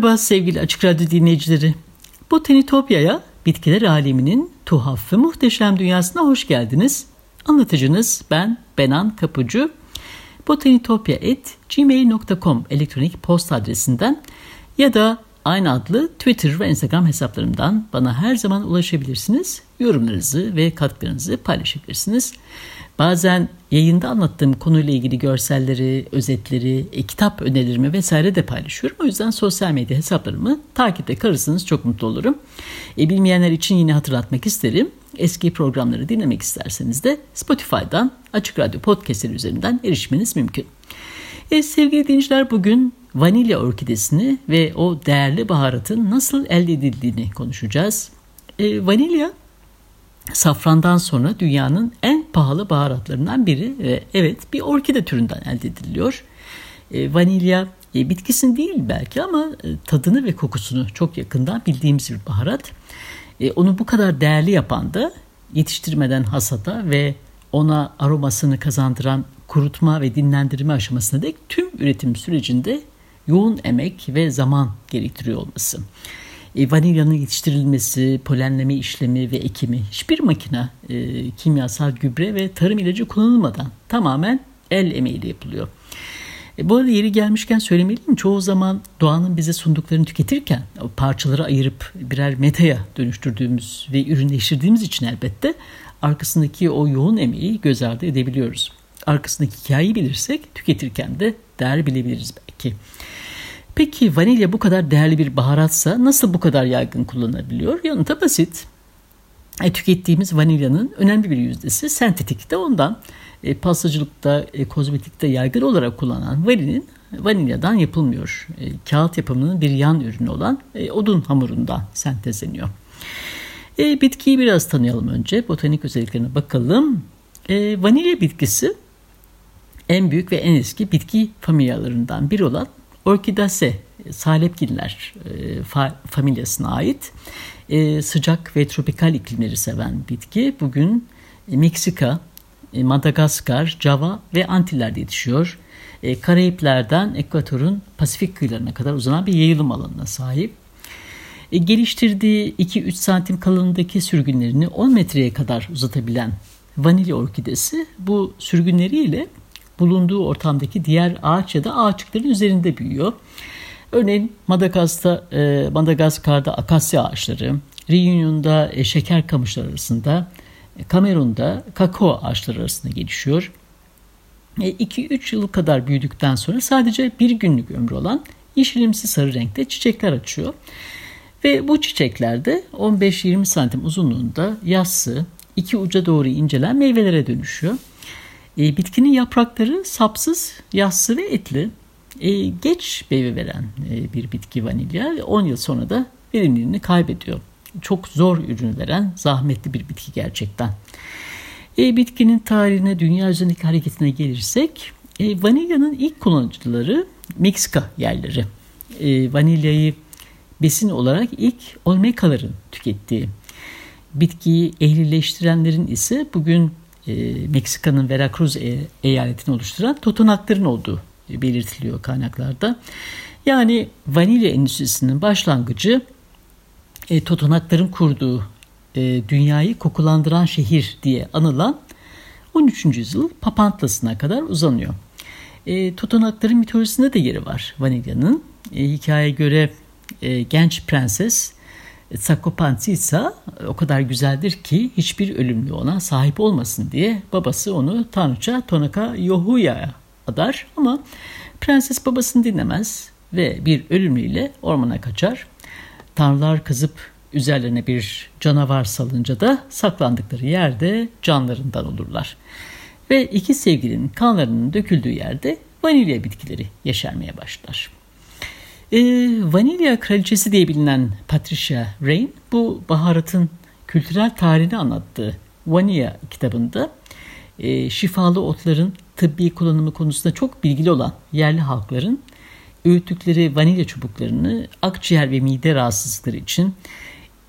Merhaba sevgili Açık Radyo dinleyicileri. Botanitopya'ya bitkiler aleminin tuhaf ve muhteşem dünyasına hoş geldiniz. Anlatıcınız ben Benan Kapucu. botanitopya.gmail.com elektronik posta adresinden ya da aynı adlı Twitter ve Instagram hesaplarımdan bana her zaman ulaşabilirsiniz. Yorumlarınızı ve katkılarınızı paylaşabilirsiniz. Bazen yayında anlattığım konuyla ilgili görselleri, özetleri, e, kitap önerilerimi vesaire de paylaşıyorum. O yüzden sosyal medya hesaplarımı takipte kalırsanız çok mutlu olurum. E, bilmeyenler için yine hatırlatmak isterim. Eski programları dinlemek isterseniz de Spotify'dan Açık Radyo Podcast'leri üzerinden erişmeniz mümkün. E, sevgili dinleyiciler bugün vanilya orkidesini ve o değerli baharatın nasıl elde edildiğini konuşacağız. E, vanilya safrandan sonra dünyanın en pahalı baharatlarından biri ve evet bir orkide türünden elde ediliyor. E, vanilya e, bitkisin değil belki ama e, tadını ve kokusunu çok yakından bildiğimiz bir baharat. E, onu bu kadar değerli yapan da yetiştirmeden hasata ve ona aromasını kazandıran kurutma ve dinlendirme aşamasına dek tüm üretim sürecinde yoğun emek ve zaman gerektiriyor olması. E, vanilyanın yetiştirilmesi, polenleme işlemi ve ekimi hiçbir makine, e, kimyasal gübre ve tarım ilacı kullanılmadan tamamen el emeğiyle yapılıyor. E, bu arada yeri gelmişken söylemeliyim çoğu zaman doğanın bize sunduklarını tüketirken o parçaları ayırıp birer metaya dönüştürdüğümüz ve ürünleştirdiğimiz için elbette arkasındaki o yoğun emeği göz ardı edebiliyoruz. Arkasındaki hikayeyi bilirsek tüketirken de değer bilebiliriz belki. Peki vanilya bu kadar değerli bir baharatsa nasıl bu kadar yaygın kullanılabiliyor? Yanıta basit. E, tükettiğimiz vanilyanın önemli bir yüzdesi sentetik de ondan. E, pastacılıkta, e, kozmetikte yaygın olarak kullanılan vanilin vanilyadan yapılmıyor. E, kağıt yapımının bir yan ürünü olan e, odun hamurundan sentezleniyor. E, bitkiyi biraz tanıyalım önce. Botanik özelliklerine bakalım. E, vanilya bitkisi en büyük ve en eski bitki familyalarından biri olan Orkidaceae, salepgiller e, fa, familyasına ait e, sıcak ve tropikal iklimleri seven bitki. Bugün e, Meksika, Madagaskar, Java ve Antiller'de yetişiyor. Karayipler'den Ekvator'un Pasifik kıyılarına kadar uzanan bir yayılım alanına sahip. Geliştirdiği 2-3 santim kalınlığındaki sürgünlerini 10 metreye kadar uzatabilen vanilya orkidesi bu sürgünleriyle bulunduğu ortamdaki diğer ağaç ya da ağaçlıkların üzerinde büyüyor. Örneğin Madagaskar'da, e, Madagaskar'da akasya ağaçları, Reunion'da e, şeker kamışları arasında, e, Kamerun'da kakao ağaçları arasında gelişiyor. 2-3 yıl kadar büyüdükten sonra sadece bir günlük ömrü olan yeşilimsi sarı renkte çiçekler açıyor. Ve bu çiçeklerde 15-20 santim uzunluğunda yassı, iki uca doğru incelen meyvelere dönüşüyor. E, bitkinin yaprakları sapsız, yassı ve etli. E, geç meyve veren e, bir bitki vanilya 10 yıl sonra da verimliliğini kaybediyor. Çok zor ürün veren zahmetli bir bitki gerçekten. E, bitkinin tarihine, dünya üzerindeki hareketine gelirsek e, vanilyanın ilk kullanıcıları Meksika yerleri. E, vanilyayı besin olarak ilk Olmekaların tükettiği bitkiyi ehlileştirenlerin ise bugün e, Meksika'nın Veracruz e, eyaletini oluşturan totonakların olduğu belirtiliyor kaynaklarda. Yani vanilya endüstrisinin başlangıcı e, totonakların kurduğu e, dünyayı kokulandıran şehir diye anılan 13. yüzyıl Papantlası'na kadar uzanıyor. E, totonakların mitolojisinde de yeri var vanilyanın. E, hikayeye göre e, genç prenses Sakopantsisa o kadar güzeldir ki hiçbir ölümlü ona sahip olmasın diye babası onu tanrıça Tonaka Yohuya'ya adar ama prenses babasını dinlemez ve bir ölümlüyle ormana kaçar. Tanrılar kızıp üzerlerine bir canavar salınca da saklandıkları yerde canlarından olurlar. Ve iki sevgilinin kanlarının döküldüğü yerde vanilya bitkileri yeşermeye başlar. E, vanilya kraliçesi diye bilinen Patricia Rain bu baharatın kültürel tarihini anlattığı Vanilya kitabında e, şifalı otların tıbbi kullanımı konusunda çok bilgili olan yerli halkların öğüttükleri vanilya çubuklarını akciğer ve mide rahatsızlıkları için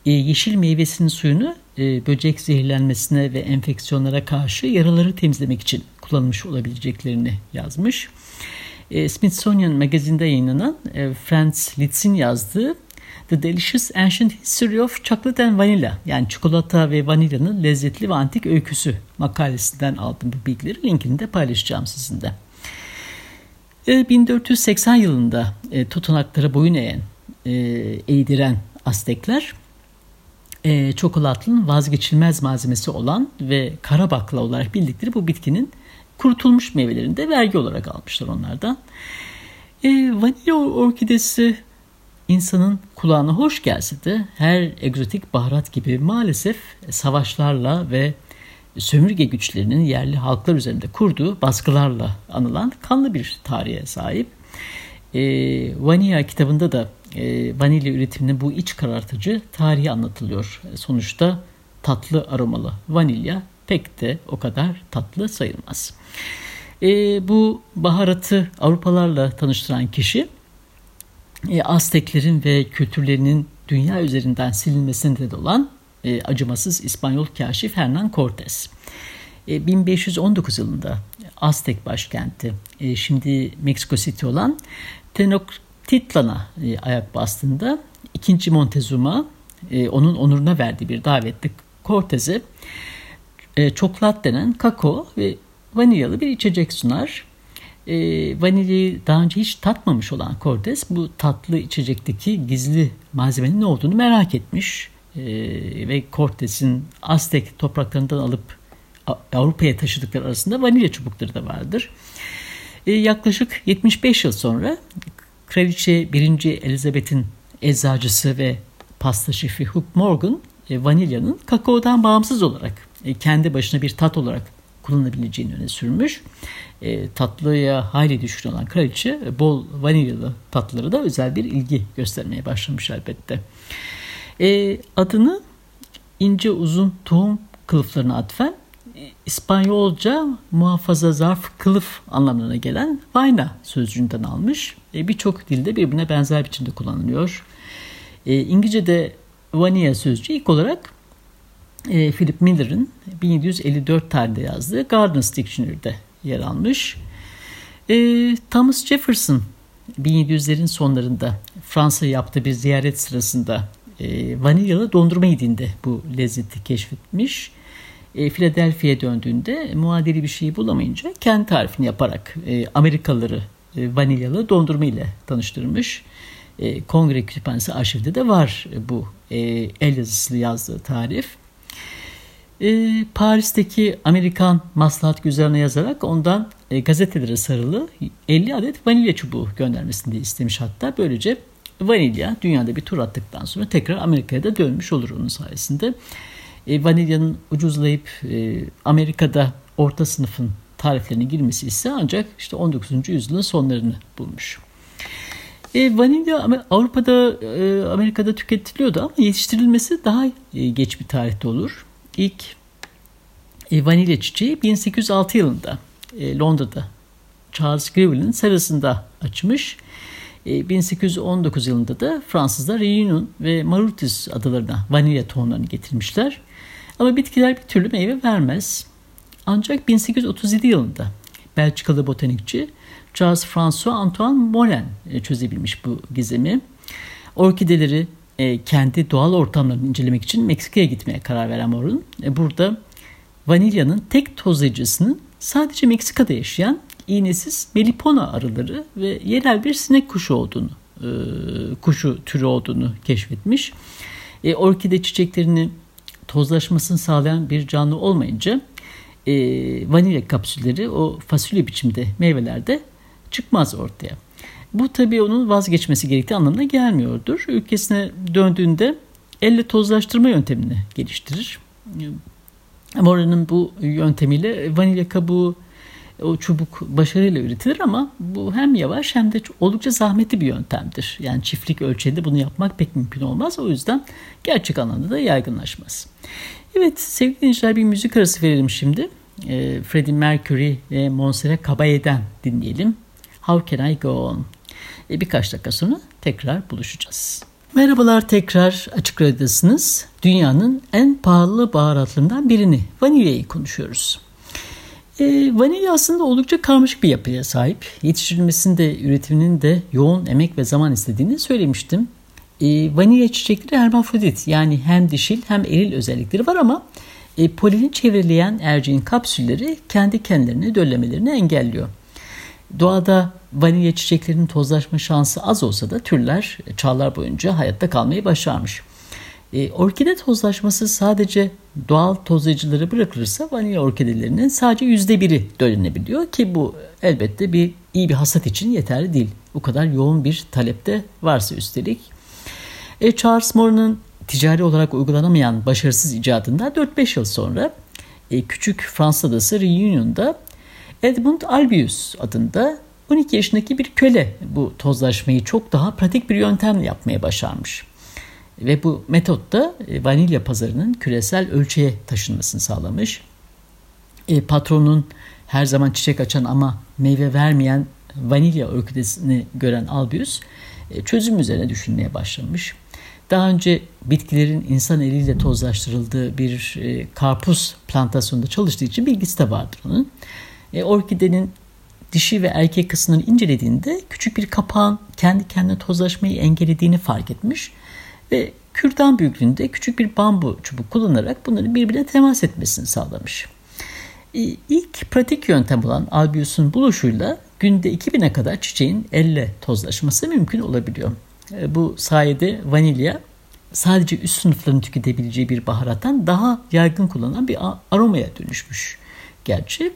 e, yeşil meyvesinin suyunu e, böcek zehirlenmesine ve enfeksiyonlara karşı yaraları temizlemek için kullanılmış olabileceklerini yazmış. E, Smithsonian magazinde yayınlanan e, Franz Litz'in yazdığı The Delicious Ancient History of Chocolate and Vanilla yani çikolata ve vanilyanın lezzetli ve antik öyküsü makalesinden aldım bu bilgileri. Linkini de paylaşacağım sizinle. 1480 yılında e, tutanaklara boyun eğen, e, eğdiren Aztekler e, vazgeçilmez malzemesi olan ve kara bakla olarak bildikleri bu bitkinin kurutulmuş meyvelerini de vergi olarak almışlar onlardan. E, vanilya orkidesi insanın kulağına hoş gelse de her egzotik baharat gibi maalesef savaşlarla ve sömürge güçlerinin yerli halklar üzerinde kurduğu baskılarla anılan kanlı bir tarihe sahip. E, Vanilla kitabında da e, vanilya üretiminin bu iç karartıcı tarihi anlatılıyor. Sonuçta tatlı aromalı vanilya pek de o kadar tatlı sayılmaz. E, bu baharatı Avrupalarla tanıştıran kişi e, Azteklerin ve kültürlerinin dünya üzerinden silinmesinde de olan e, acımasız İspanyol kaşif Hernan Cortés. E, 1519 yılında Aztek başkenti e, şimdi Meksiko City olan Tenochtitlan'a e, ayak bastığında 2. Montezuma e, onun onuruna verdiği bir davette Cortez'e e, çoklat denen kakao ve vanilyalı bir içecek sunar. E, vanilyayı daha önce hiç tatmamış olan Cortez bu tatlı içecekteki gizli malzemenin ne olduğunu merak etmiş. E, ve Cortez'in Aztek topraklarından alıp Avrupa'ya taşıdıkları arasında vanilya çubukları da vardır. E, yaklaşık 75 yıl sonra Kraliçe 1. Elizabeth'in eczacısı ve pasta şefi Hook Morgan e, vanilyanın kakaodan bağımsız olarak kendi başına bir tat olarak kullanabileceğini öne sürmüş. E, tatlıya hayli düşkün olan kraliçe e, bol vanilyalı tatlıları da özel bir ilgi göstermeye başlamış elbette. E, adını ince uzun tohum kılıflarına atfen e, İspanyolca muhafaza zarf kılıf anlamına gelen vaina sözcüğünden almış. E, Birçok dilde birbirine benzer biçimde kullanılıyor. E, İngilizce'de vanilya sözcüğü ilk olarak e, Philip Miller'ın 1754 tarihinde yazdığı Gardner's Dictionary'de yer almış. E, Thomas Jefferson 1700'lerin sonlarında Fransa yaptığı bir ziyaret sırasında e, vanilyalı dondurma yediğinde bu lezzeti keşfetmiş. E, Philadelphia'ya döndüğünde muadili bir şey bulamayınca kendi tarifini yaparak Amerikalıları vanilyalı dondurma ile tanıştırmış. Kongre Kütüphanesi arşivinde de var bu el yazısıyla yazdığı tarif. E, Paris'teki Amerikan maslahat güzerine yazarak ondan e, gazetelere sarılı 50 adet vanilya çubuğu göndermesini de istemiş hatta. Böylece vanilya dünyada bir tur attıktan sonra tekrar Amerika'ya da dönmüş olur onun sayesinde. E, vanilyanın ucuzlayıp e, Amerika'da orta sınıfın tariflerine girmesi ise ancak işte 19. yüzyılın sonlarını bulmuş. E, vanilya Avrupa'da, e, Amerika'da tüketiliyordu ama yetiştirilmesi daha e, geç bir tarihte olur. İlk e, vanilya çiçeği 1806 yılında e, Londra'da Charles Greville'in serasında açmış. E, 1819 yılında da Fransızlar Réunion ve Mauritius adalarına vanilya tohumlarını getirmişler. Ama bitkiler bir türlü meyve vermez. Ancak 1837 yılında Belçikalı botanikçi Charles François Antoine Morin e, çözebilmiş bu gizemi. Orkideleri e, kendi doğal ortamlarını incelemek için Meksika'ya gitmeye karar veren Morin e, burada vanilyanın tek tozlayıcısının sadece Meksika'da yaşayan iğnesiz melipona arıları ve yerel bir sinek kuşu olduğunu, kuşu türü olduğunu keşfetmiş. orkide çiçeklerini tozlaşmasını sağlayan bir canlı olmayınca e, vanilya kapsülleri o fasulye biçimde meyvelerde çıkmaz ortaya. Bu tabii onun vazgeçmesi gerektiği anlamına gelmiyordur. Ülkesine döndüğünde elle tozlaştırma yöntemini geliştirir. Mora'nın bu yöntemiyle vanilya kabuğu o çubuk başarıyla üretilir ama bu hem yavaş hem de oldukça zahmetli bir yöntemdir. Yani çiftlik ölçeğinde bunu yapmak pek mümkün olmaz. O yüzden gerçek anlamda da yaygınlaşmaz. Evet sevgili dinleyiciler bir müzik arası verelim şimdi. E, Freddie Mercury ve Montserrat Caballé'den dinleyelim. How Can I Go On? E, birkaç dakika sonra tekrar buluşacağız. Merhabalar tekrar Açık Radyo'dasınız. Dünyanın en pahalı baharatlarından birini, vanilyayı konuşuyoruz. E, vanilya aslında oldukça karmaşık bir yapıya sahip. Yetiştirilmesinde, üretiminin de yoğun emek ve zaman istediğini söylemiştim. E, vanilya çiçekleri hermafrodit yani hem dişil hem eril özellikleri var ama e, poleni çevreleyen erceğin kapsülleri kendi kendilerini döllemelerini engelliyor. Doğada vanilya çiçeklerinin tozlaşma şansı az olsa da türler çağlar boyunca hayatta kalmayı başarmış. E, orkide tozlaşması sadece doğal tozlayıcıları bırakılırsa vanilya orkidelerinin sadece yüzde biri döllenebiliyor ki bu elbette bir iyi bir hasat için yeterli değil. Bu kadar yoğun bir talepte varsa üstelik. E, Charles More'un ticari olarak uygulanamayan başarısız icadında 4-5 yıl sonra e, küçük Fransız adası Reunion'da Edmund Albius adında 12 yaşındaki bir köle bu tozlaşmayı çok daha pratik bir yöntemle yapmaya başarmış. Ve bu metot da e, vanilya pazarının küresel ölçüye taşınmasını sağlamış. E, patronun her zaman çiçek açan ama meyve vermeyen vanilya orkidesini gören Albius e, çözüm üzerine düşünmeye başlamış. Daha önce bitkilerin insan eliyle tozlaştırıldığı bir e, karpuz plantasyonunda çalıştığı için bilgisi de vardır onun. E, orkidenin dişi ve erkek kısmını incelediğinde küçük bir kapağın kendi kendine tozlaşmayı engellediğini fark etmiş ve kürdan büyüklüğünde küçük bir bambu çubuk kullanarak bunların birbirine temas etmesini sağlamış. E, ilk pratik yöntem olan Albius'un buluşuyla günde 2000'e kadar çiçeğin elle tozlaşması mümkün olabiliyor. E, bu sayede vanilya sadece üst sınıfların tüketebileceği bir baharattan daha yaygın kullanılan bir aromaya dönüşmüş gerçi.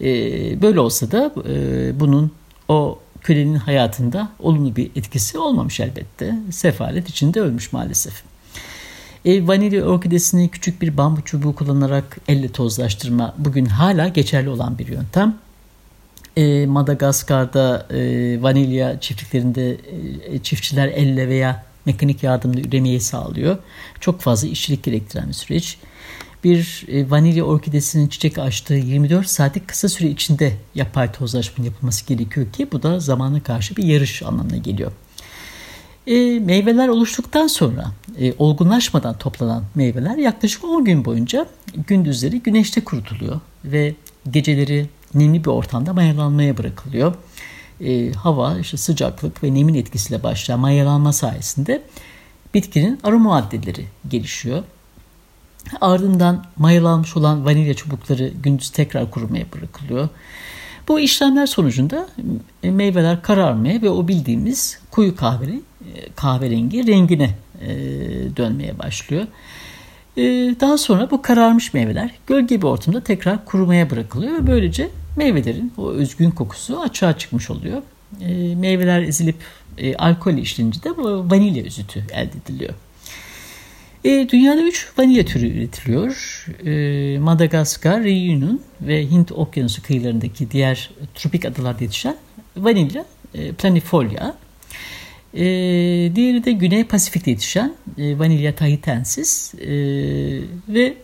E, böyle olsa da e, bunun o kölenin hayatında olumlu bir etkisi olmamış elbette. Sefalet içinde ölmüş maalesef. E, vanilya orkidesini küçük bir bambu çubuğu kullanarak elle tozlaştırma bugün hala geçerli olan bir yöntem. E, Madagaskar'da e, vanilya çiftliklerinde e, çiftçiler elle veya mekanik yardımla üremeyi sağlıyor. Çok fazla işçilik gerektiren bir süreç bir e, vanilya orkidesinin çiçek açtığı 24 saatlik kısa süre içinde yapay tozlaşma yapılması gerekiyor ki bu da zamana karşı bir yarış anlamına geliyor. E, meyveler oluştuktan sonra e, olgunlaşmadan toplanan meyveler yaklaşık 10 gün boyunca gündüzleri güneşte kurutuluyor ve geceleri nemli bir ortamda mayalanmaya bırakılıyor. E, hava, işte sıcaklık ve nemin etkisiyle başlayan mayalanma sayesinde bitkinin aroma maddeleri gelişiyor Ardından mayalanmış olan vanilya çubukları gündüz tekrar kurumaya bırakılıyor. Bu işlemler sonucunda e, meyveler kararmaya ve o bildiğimiz koyu kahverengi, kahverengi rengine e, dönmeye başlıyor. E, daha sonra bu kararmış meyveler gölge bir ortamda tekrar kurumaya bırakılıyor ve böylece meyvelerin o özgün kokusu açığa çıkmış oluyor. Meyveler ezilip alkol işlenince de vanilya özütü elde ediliyor. E, dünyada 3 vanilya türü üretiliyor. E, Madagaskar, Reunion ve Hint okyanusu kıyılarındaki diğer tropik adalarda yetişen vanilya e, planifolia. E, diğeri de Güney Pasifik'te yetişen e, vanilya tahitensis e, ve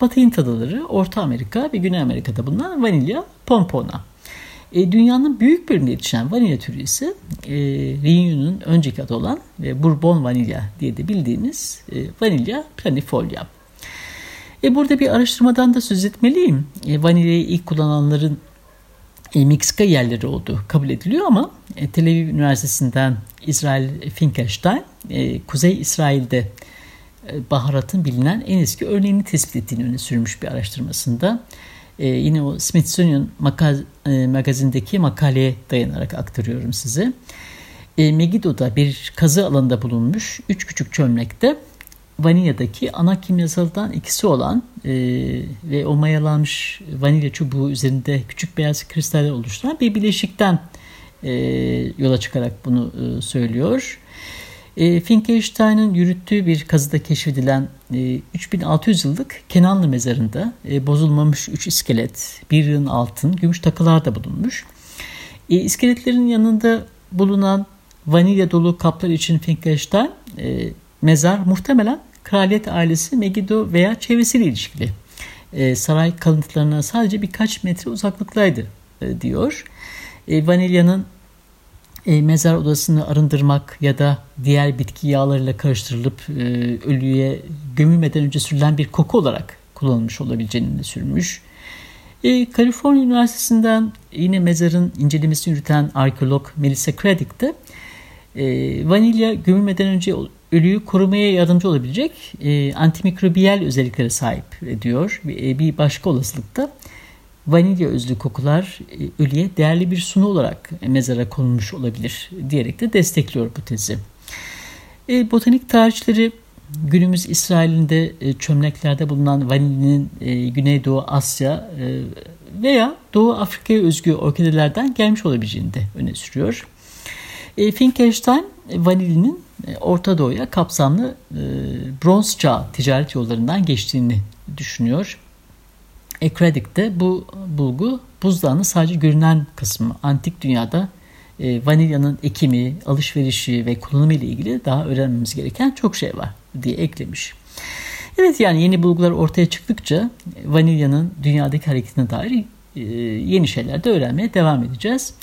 Batı Hint adaları, Orta Amerika ve Güney Amerika'da bulunan vanilya pompona. E, dünyanın büyük bölümünde yetişen vanilya türü ise e, Reunion'un önceki adı olan ve Bourbon vanilya diye de bildiğimiz e, vanilya planifolia. E, burada bir araştırmadan da söz etmeliyim. E, vanilyayı ilk kullananların e, Meksika yerleri olduğu kabul ediliyor ama e, Tel Aviv Üniversitesi'nden İsrail Finkelstein, e, Kuzey İsrail'de e, baharatın bilinen en eski örneğini tespit ettiğini öne sürmüş bir araştırmasında e, yine o Smithsonian makaz, e, magazindeki makaleye dayanarak aktarıyorum size. E, Megiddo'da bir kazı alanında bulunmuş üç küçük çömlekte vanilyadaki ana kimyasaldan ikisi olan e, ve o mayalanmış vanilya çubuğu üzerinde küçük beyaz kristaller oluşturan bir bileşikten e, yola çıkarak bunu e, söylüyor. E, Finkelstein'ın yürüttüğü bir kazıda keşfedilen e, 3600 yıllık Kenanlı mezarında e, bozulmamış 3 iskelet, bir yığın altın, gümüş takılar da bulunmuş. E, iskeletlerin yanında bulunan vanilya dolu kaplar için Finkelstein e, mezar muhtemelen kraliyet ailesi Megiddo veya çevresiyle ilişkili. E, saray kalıntılarına sadece birkaç metre uzaklıktaydı e, diyor. E, vanilyanın e, mezar odasını arındırmak ya da diğer bitki yağlarıyla karıştırılıp e, ölüye gömülmeden önce sürülen bir koku olarak kullanılmış olabileceğini de sürmüş. E, Kaliforniya Üniversitesi'nden yine mezarın incelemesini yürüten arkeolog Melissa Craddock de e, vanilya gömülmeden önce ölüyü korumaya yardımcı olabilecek e, antimikrobiyal özelliklere sahip diyor. E, bir başka olasılıkta vanilya özlü kokular e, ölüye değerli bir sunu olarak mezara konulmuş olabilir diyerek de destekliyor bu tezi. E, botanik tarihçileri günümüz İsrail'inde e, çömleklerde bulunan vanilinin Güneydoğu Asya veya Doğu Afrika'ya özgü orkidelerden gelmiş olabileceğini de öne sürüyor. E, Finkelstein vanilinin Orta Doğu'ya kapsamlı e, bronz çağ ticaret yollarından geçtiğini düşünüyor. Ekradik'te bu bulgu buzdağının sadece görünen kısmı. Antik dünyada e, vanilyanın ekimi, alışverişi ve kullanımı ile ilgili daha öğrenmemiz gereken çok şey var diye eklemiş. Evet yani yeni bulgular ortaya çıktıkça vanilyanın dünyadaki hareketine dair e, yeni şeyler de öğrenmeye devam edeceğiz.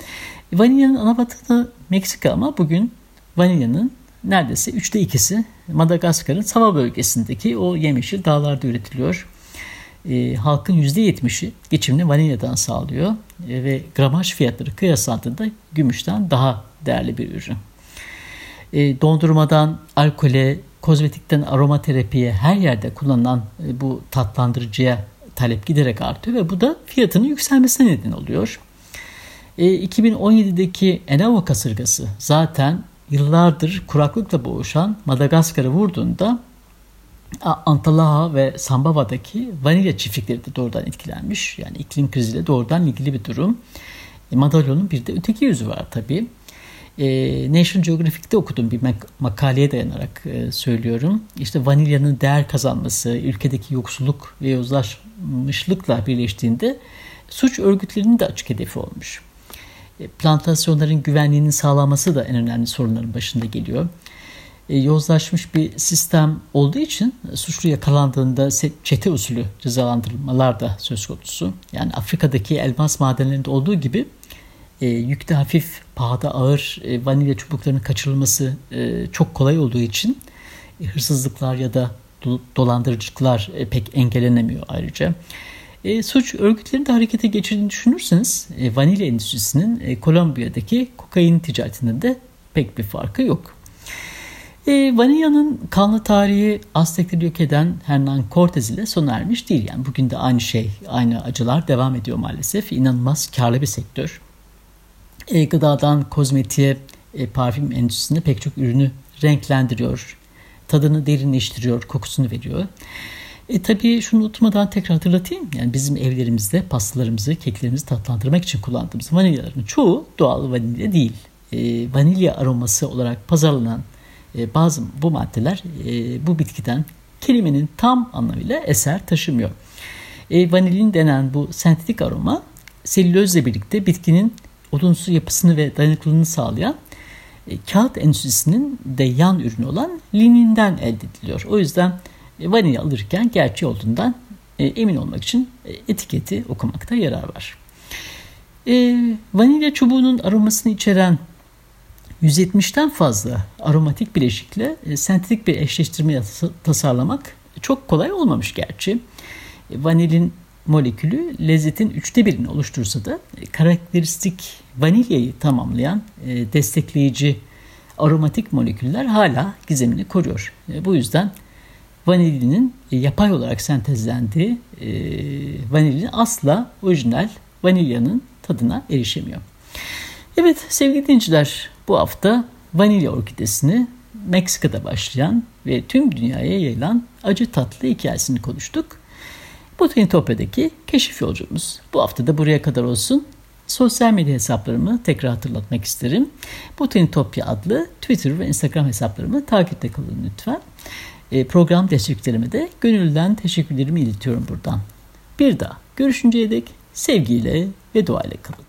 Vanilyanın ana vatanı Meksika ama bugün vanilyanın neredeyse üçte ikisi Madagaskar'ın Sava bölgesindeki o yemyeşil dağlarda üretiliyor e, halkın %70'i geçimini vanilyadan sağlıyor e, ve gramaj fiyatları kıyaslandığında gümüşten daha değerli bir ürün. E, dondurmadan alkole, kozmetikten aromaterapiye her yerde kullanılan e, bu tatlandırıcıya talep giderek artıyor ve bu da fiyatının yükselmesine neden oluyor. E, 2017'deki Enavo kasırgası zaten yıllardır kuraklıkla boğuşan Madagaskar'ı vurduğunda Antalaha ve Sambava'daki vanilya çiftlikleri de doğrudan etkilenmiş. Yani iklim kriziyle doğrudan ilgili bir durum. E, madalyonun bir de öteki yüzü var tabii. E, National Geographic'te okudum bir mak- makaleye dayanarak e, söylüyorum. İşte vanilyanın değer kazanması, ülkedeki yoksulluk ve yozlaşmışlıkla birleştiğinde suç örgütlerinin de açık hedefi olmuş. E, plantasyonların güvenliğinin sağlanması da en önemli sorunların başında geliyor. E, yozlaşmış bir sistem olduğu için suçlu yakalandığında çete usulü cezalandırılmalar da söz konusu. Yani Afrika'daki elmas madenlerinde olduğu gibi e, yükte hafif, pahada ağır e, vanilya çubuklarının kaçırılması e, çok kolay olduğu için e, hırsızlıklar ya da do, dolandırıcılıklar e, pek engellenemiyor ayrıca. E, suç örgütlerinin de harekete geçirdiğini düşünürseniz e, vanilya endüstrisinin e, Kolombiya'daki kokain ticaretinden de pek bir farkı yok. E, Vanilla'nın kanlı tarihi Aztekleri yok eden Hernan Cortez ile sona ermiş değil. Yani bugün de aynı şey, aynı acılar devam ediyor maalesef. İnanılmaz karlı bir sektör. E, gıdadan kozmetiğe, e, parfüm endüstrisinde pek çok ürünü renklendiriyor. Tadını derinleştiriyor, kokusunu veriyor. E tabii şunu unutmadan tekrar hatırlatayım. Yani bizim evlerimizde pastalarımızı, keklerimizi tatlandırmak için kullandığımız vanilyaların çoğu doğal vanilya değil. E, vanilya aroması olarak pazarlanan e, bazı bu maddeler e, bu bitkiden kelimenin tam anlamıyla eser taşımıyor. E, vanilin denen bu sentetik aroma selülozla birlikte bitkinin odunsu yapısını ve dayanıklılığını sağlayan kağıt endüstrisinin de yan ürünü olan lininden elde ediliyor. O yüzden vanilya alırken gerçeği olduğundan emin olmak için etiketi okumakta yarar var. Vanilya çubuğunun aromasını içeren 170'ten fazla aromatik bileşikle e, sentetik bir eşleştirme tasarlamak çok kolay olmamış gerçi. E, vanilin molekülü lezzetin üçte birini oluştursa da e, karakteristik vanilyayı tamamlayan destekleyici aromatik moleküller hala gizemini koruyor. Bu yüzden vanilinin yapay olarak sentezlendiği vanilin asla orijinal vanilyanın tadına erişemiyor. Evet sevgili dinleyiciler bu hafta vanilya orkidesini Meksika'da başlayan ve tüm dünyaya yayılan acı tatlı hikayesini konuştuk. Botanitopya'daki keşif yolcumuz bu hafta da buraya kadar olsun. Sosyal medya hesaplarımı tekrar hatırlatmak isterim. Botanitopya adlı Twitter ve Instagram hesaplarımı takipte kalın lütfen. E, program desteklerime de gönülden teşekkürlerimi iletiyorum buradan. Bir daha görüşünceye dek sevgiyle ve duayla kalın.